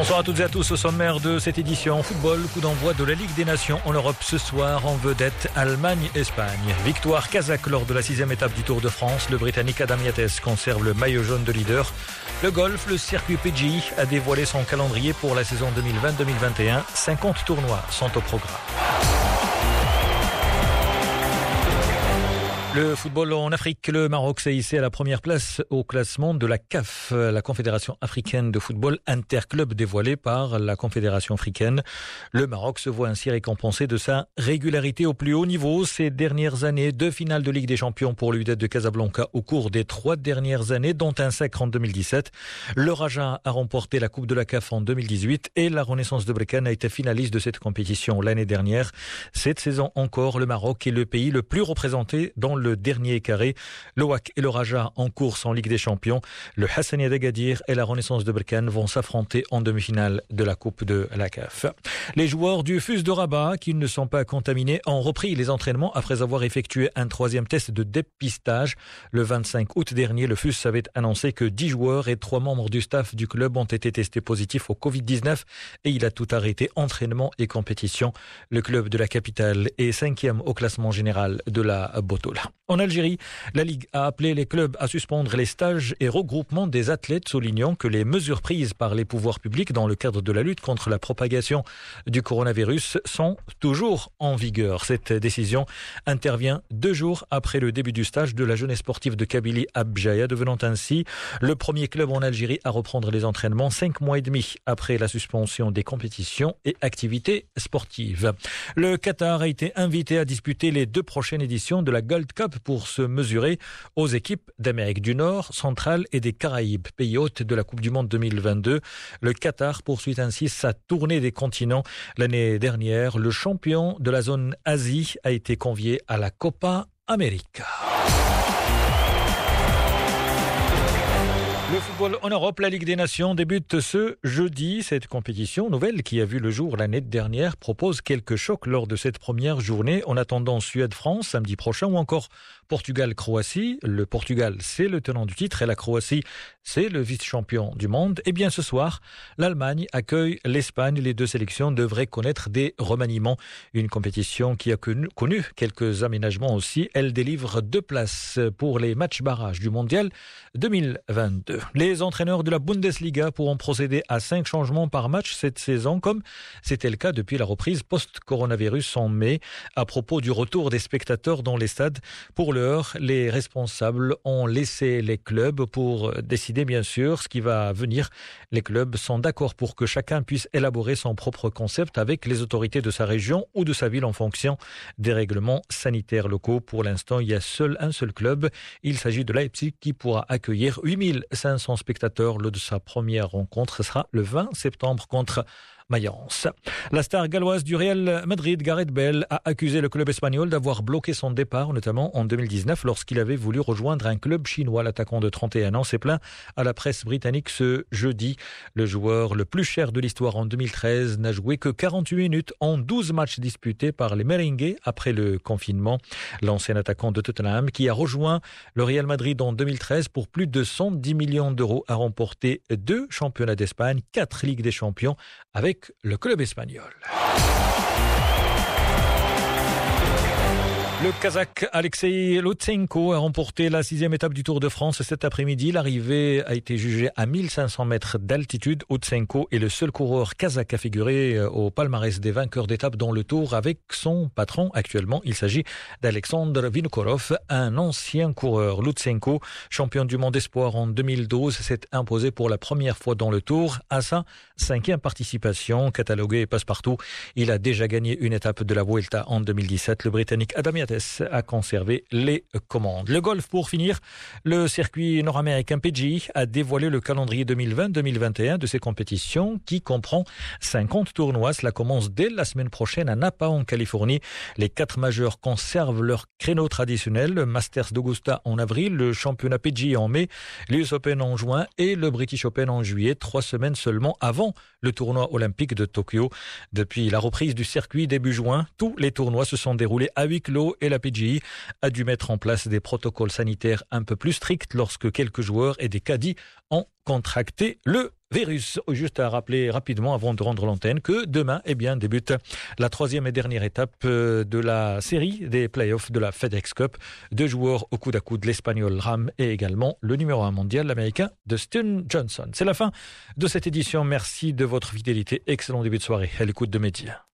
Bonsoir à toutes et à tous au sommaire de cette édition football, coup d'envoi de la Ligue des Nations en Europe ce soir en vedette Allemagne-Espagne. Victoire kazakh lors de la sixième étape du Tour de France. Le Britannique Adam Yates conserve le maillot jaune de leader. Le golf, le circuit PGI a dévoilé son calendrier pour la saison 2020-2021. 50 tournois sont au programme. Le football en Afrique, le Maroc s'est hissé à la première place au classement de la CAF, la Confédération africaine de football interclub dévoilé par la Confédération africaine. Le Maroc se voit ainsi récompensé de sa régularité au plus haut niveau ces dernières années. Deux finales de Ligue des Champions pour l'UDET de Casablanca au cours des trois dernières années, dont un sacre en 2017. Le Raja a remporté la Coupe de la CAF en 2018 et la Renaissance de Brécan a été finaliste de cette compétition l'année dernière. Cette saison encore, le Maroc est le pays le plus représenté dans le dernier carré. Le WAC et le Raja en course en Ligue des Champions. Le Hassania d'Agadir et la Renaissance de Berkane vont s'affronter en demi-finale de la Coupe de la CAF. Les joueurs du FUS de Rabat, qui ne sont pas contaminés, ont repris les entraînements après avoir effectué un troisième test de dépistage. Le 25 août dernier, le FUS avait annoncé que 10 joueurs et 3 membres du staff du club ont été testés positifs au Covid-19 et il a tout arrêté, entraînement et compétition. Le club de la capitale est cinquième au classement général de la Botola. En Algérie, la Ligue a appelé les clubs à suspendre les stages et regroupements des athlètes, soulignant que les mesures prises par les pouvoirs publics dans le cadre de la lutte contre la propagation du coronavirus sont toujours en vigueur. Cette décision intervient deux jours après le début du stage de la jeunesse sportive de Kabylie Abjaya, devenant ainsi le premier club en Algérie à reprendre les entraînements cinq mois et demi après la suspension des compétitions et activités sportives. Le Qatar a été invité à disputer les deux prochaines éditions de la Gold Cup pour se mesurer aux équipes d'Amérique du Nord, centrale et des Caraïbes, pays hôtes de la Coupe du Monde 2022. Le Qatar poursuit ainsi sa tournée des continents. L'année dernière, le champion de la zone Asie a été convié à la Copa América. Le football en Europe, la Ligue des Nations débute ce jeudi. Cette compétition nouvelle qui a vu le jour l'année dernière propose quelques chocs lors de cette première journée en attendant Suède-France samedi prochain ou encore Portugal-Croatie. Le Portugal, c'est le tenant du titre et la Croatie, c'est le vice-champion du monde. Et bien ce soir, l'Allemagne accueille l'Espagne. Les deux sélections devraient connaître des remaniements. Une compétition qui a connu, quelques aménagements aussi. Elle délivre deux places pour les matchs barrages du mondial 2022. Les entraîneurs de la Bundesliga pourront procéder à cinq changements par match cette saison, comme c'était le cas depuis la reprise post-coronavirus en mai. À propos du retour des spectateurs dans les stades, pour les responsables ont laissé les clubs pour décider bien sûr ce qui va venir. Les clubs sont d'accord pour que chacun puisse élaborer son propre concept avec les autorités de sa région ou de sa ville en fonction des règlements sanitaires locaux. Pour l'instant, il y a seul un seul club. Il s'agit de Leipzig qui pourra accueillir 8500 spectateurs lors de sa première rencontre. Ce sera le 20 septembre contre Mayence. La star galloise du Real Madrid, Gareth Bell, a accusé le club espagnol d'avoir bloqué son départ, notamment en 2019, lorsqu'il avait voulu rejoindre un club chinois. L'attaquant de 31 ans s'est plaint à la presse britannique ce jeudi. Le joueur le plus cher de l'histoire en 2013 n'a joué que 48 minutes en 12 matchs disputés par les Merengues après le confinement. L'ancien attaquant de Tottenham, qui a rejoint le Real Madrid en 2013 pour plus de 110 millions d'euros, a remporté deux championnats d'Espagne, quatre Ligues des Champions avec le club espagnol. Le Kazakh Alexei Lutsenko a remporté la sixième étape du Tour de France cet après-midi. L'arrivée a été jugée à 1500 mètres d'altitude. Lutsenko est le seul coureur kazakh à figurer euh, au palmarès des vainqueurs d'étape dans le Tour avec son patron actuellement. Il s'agit d'Alexandre Vinokorov, un ancien coureur. Lutsenko, champion du monde espoir en 2012, s'est imposé pour la première fois dans le Tour à sa cinquième participation. Catalogué passe-partout, il a déjà gagné une étape de la Vuelta en 2017. Le Britannique Adam a conservé les commandes. Le golf pour finir, le circuit nord-américain PGI a dévoilé le calendrier 2020-2021 de ces compétitions qui comprend 50 tournois. Cela commence dès la semaine prochaine à Napa en Californie. Les quatre majeurs conservent leur créneau traditionnel. Le Masters d'Augusta en avril, le championnat PGI en mai, l'US Open en juin et le British Open en juillet, trois semaines seulement avant le tournoi olympique de Tokyo. Depuis la reprise du circuit début juin, tous les tournois se sont déroulés à huis clos et la PGI a dû mettre en place des protocoles sanitaires un peu plus stricts lorsque quelques joueurs et des caddies ont contracté le virus. Juste à rappeler rapidement avant de rendre l'antenne que demain, eh bien, débute la troisième et dernière étape euh, de la série des playoffs de la FedEx Cup. Deux joueurs au coude à coude, l'Espagnol Ram et également le numéro un mondial, l'Américain Dustin Johnson. C'est la fin de cette édition. Merci de votre fidélité. Excellent début de soirée à l'écoute de médias.